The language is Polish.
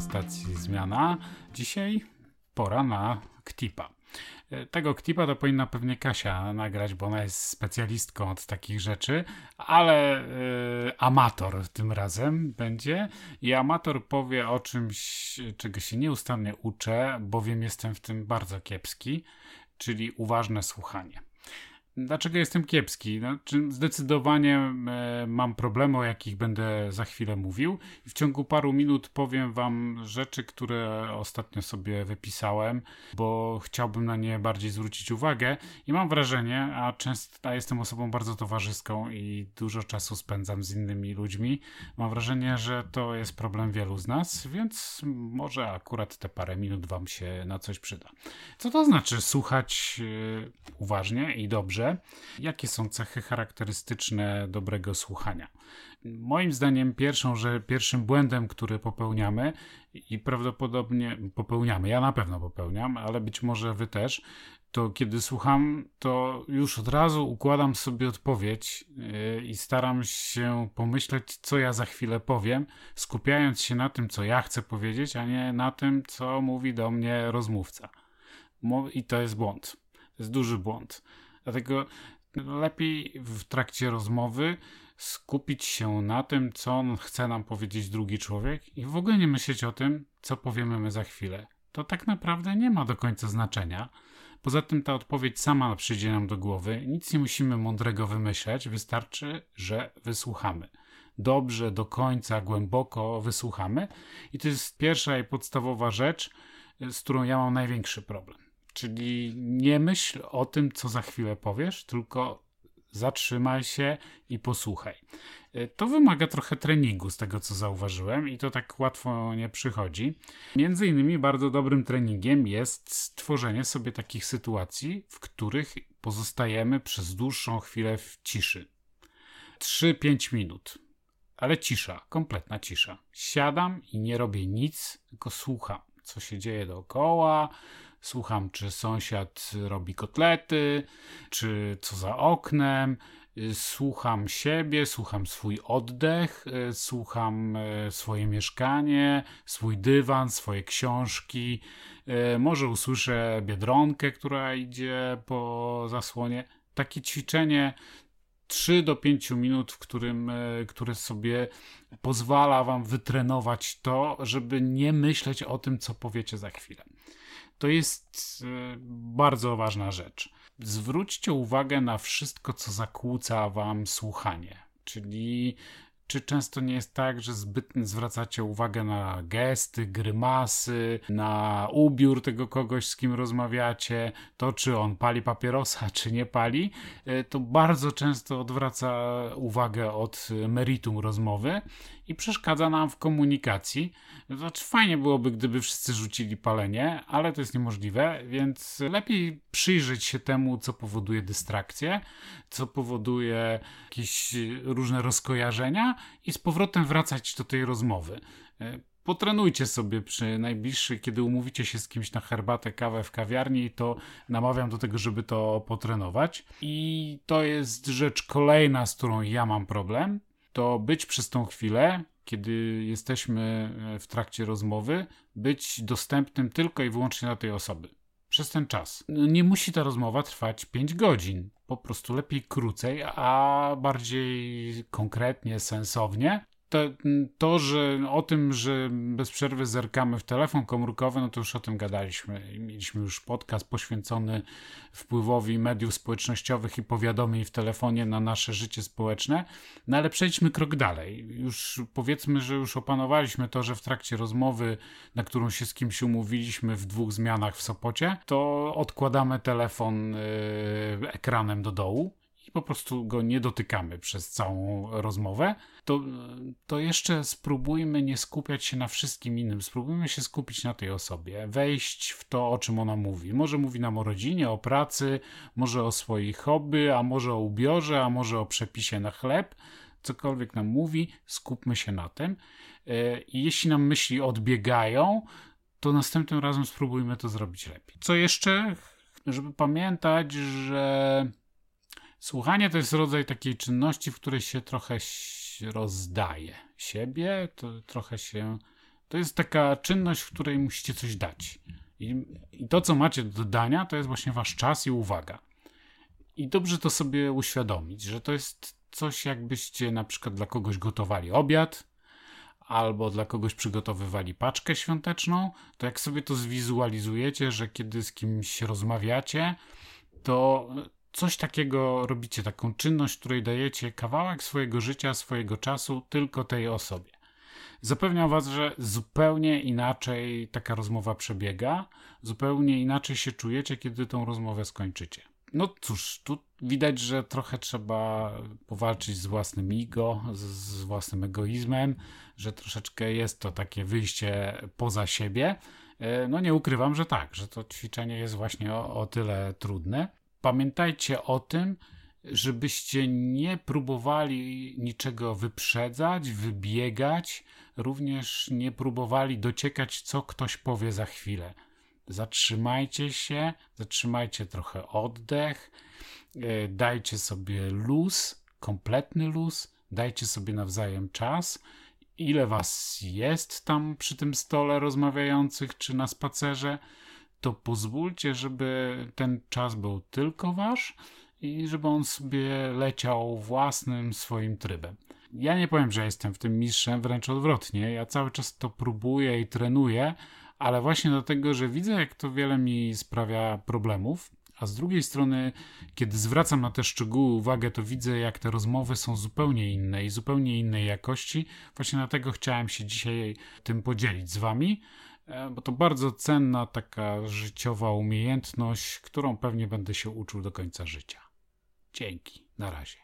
stacji Zmiana. Dzisiaj pora na Ktipa. E, tego Ktipa to powinna pewnie Kasia nagrać, bo ona jest specjalistką od takich rzeczy, ale y, amator tym razem będzie i amator powie o czymś, czego się nieustannie uczę, bowiem jestem w tym bardzo kiepski, czyli uważne słuchanie. Dlaczego jestem kiepski? No, zdecydowanie e, mam problemy, o jakich będę za chwilę mówił. I w ciągu paru minut powiem Wam rzeczy, które ostatnio sobie wypisałem, bo chciałbym na nie bardziej zwrócić uwagę. I mam wrażenie, a często a jestem osobą bardzo towarzyską i dużo czasu spędzam z innymi ludźmi. Mam wrażenie, że to jest problem wielu z nas, więc może akurat te parę minut Wam się na coś przyda. Co to znaczy słuchać e, uważnie i dobrze? Jakie są cechy charakterystyczne dobrego słuchania? Moim zdaniem pierwszą, że pierwszym błędem, który popełniamy i prawdopodobnie popełniamy, ja na pewno popełniam, ale być może wy też, to kiedy słucham, to już od razu układam sobie odpowiedź yy, i staram się pomyśleć, co ja za chwilę powiem, skupiając się na tym, co ja chcę powiedzieć, a nie na tym, co mówi do mnie rozmówca. I to jest błąd. To jest duży błąd. Dlatego lepiej w trakcie rozmowy skupić się na tym, co chce nam powiedzieć drugi człowiek i w ogóle nie myśleć o tym, co powiemy my za chwilę. To tak naprawdę nie ma do końca znaczenia. Poza tym ta odpowiedź sama przyjdzie nam do głowy. Nic nie musimy mądrego wymyślać, wystarczy, że wysłuchamy. Dobrze, do końca, głęboko wysłuchamy. I to jest pierwsza i podstawowa rzecz, z którą ja mam największy problem. Czyli nie myśl o tym, co za chwilę powiesz, tylko zatrzymaj się i posłuchaj. E, to wymaga trochę treningu, z tego co zauważyłem, i to tak łatwo nie przychodzi. Między innymi bardzo dobrym treningiem jest stworzenie sobie takich sytuacji, w których pozostajemy przez dłuższą chwilę w ciszy. 3-5 minut, ale cisza, kompletna cisza. Siadam i nie robię nic, tylko słucham, co się dzieje dookoła Słucham, czy sąsiad robi kotlety, czy co za oknem. Słucham siebie, słucham swój oddech, słucham e, swoje mieszkanie, swój dywan, swoje książki. E, może usłyszę biedronkę, która idzie po zasłonie. Takie ćwiczenie 3 do 5 minut, w którym, e, które sobie pozwala wam wytrenować to, żeby nie myśleć o tym, co powiecie za chwilę to jest e, bardzo ważna rzecz. Zwróćcie uwagę na wszystko, co zakłóca wam słuchanie. Czyli czy często nie jest tak, że zbyt zwracacie uwagę na gesty, grymasy, na ubiór tego kogoś, z kim rozmawiacie, to czy on pali papierosa, czy nie pali, e, to bardzo często odwraca uwagę od meritum rozmowy i przeszkadza nam w komunikacji. Znaczy, fajnie byłoby, gdyby wszyscy rzucili palenie, ale to jest niemożliwe, więc lepiej przyjrzeć się temu, co powoduje dystrakcję, co powoduje jakieś różne rozkojarzenia i z powrotem wracać do tej rozmowy. Potrenujcie sobie przy najbliższych, kiedy umówicie się z kimś na herbatę, kawę w kawiarni, to namawiam do tego, żeby to potrenować. I to jest rzecz kolejna, z którą ja mam problem to być przez tą chwilę, kiedy jesteśmy e, w trakcie rozmowy, być dostępnym tylko i wyłącznie dla tej osoby. Przez ten czas. No, nie musi ta rozmowa trwać 5 godzin. Po prostu lepiej krócej, a bardziej konkretnie, sensownie, to, to, że o tym, że bez przerwy zerkamy w telefon komórkowy, no to już o tym gadaliśmy. Mieliśmy już podcast poświęcony wpływowi mediów społecznościowych i powiadomień w telefonie na nasze życie społeczne. No ale przejdźmy krok dalej. Już powiedzmy, że już opanowaliśmy to, że w trakcie rozmowy, na którą się z kimś umówiliśmy w dwóch zmianach w Sopocie, to odkładamy telefon yy, ekranem do dołu i po prostu go nie dotykamy przez całą rozmowę, to, to jeszcze spróbujmy nie skupiać się na wszystkim innym. Spróbujmy się skupić na tej osobie, wejść w to, o czym ona mówi. Może mówi nam o rodzinie, o pracy, może o swoich hobby, a może o ubiorze, a może o przepisie na chleb. Cokolwiek nam mówi, skupmy się na tym. E, I jeśli nam myśli odbiegają, to następnym razem spróbujmy to zrobić lepiej. Co jeszcze? Żeby pamiętać, że Słuchanie to jest rodzaj takiej czynności, w której się trochę rozdaje siebie, to trochę się To jest taka czynność, w której musicie coś dać. I, I, to, co macie do dodania, to jest właśnie wasz czas i uwaga. I dobrze to sobie uświadomić, że to jest coś, jakbyście na przykład dla kogoś gotowali obiad, albo dla kogoś przygotowywali paczkę świąteczną, to jak sobie to zwizualizujecie, że kiedy z kimś rozmawiacie, to coś takiego robicie, taką czynność, której dajecie kawałek swojego życia, swojego czasu tylko tej osobie. Zapewniam Was, że zupełnie inaczej taka rozmowa przebiega, zupełnie inaczej się czujecie, kiedy tą rozmowę skończycie. No cóż, tu widać, że trochę trzeba powalczyć z własnym ego, z własnym egoizmem, że troszeczkę jest to takie wyjście poza siebie. E, no nie ukrywam, że tak, że to ćwiczenie jest właśnie o, o tyle trudne. Pamiętajcie o tym, żebyście nie próbowali niczego wyprzedzać, wybiegać, również nie próbowali dociekać, co ktoś powie za chwilę. Zatrzymajcie się, zatrzymajcie trochę oddech, e, dajcie sobie luz, kompletny luz, dajcie sobie nawzajem czas. Ile was jest tam przy tym stole rozmawiających czy na spacerze, to pozwólcie, żeby ten czas był tylko wasz i żeby on sobie leciał własnym swoim trybem. Ja nie powiem, że jestem w tym mistrzem, wręcz odwrotnie. Ja cały czas to próbuję i trenuję, ale właśnie dlatego, że widzę, jak to wiele mi sprawia problemów. A z drugiej strony, kiedy zwracam na te szczegóły uwagę, to widzę, jak te rozmowy są zupełnie inne i zupełnie innej jakości. Właśnie dlatego chciałem się dzisiaj tym podzielić z Wami, bo to bardzo cenna taka życiowa umiejętność, którą pewnie będę się uczył do końca życia. Dzięki, na razie.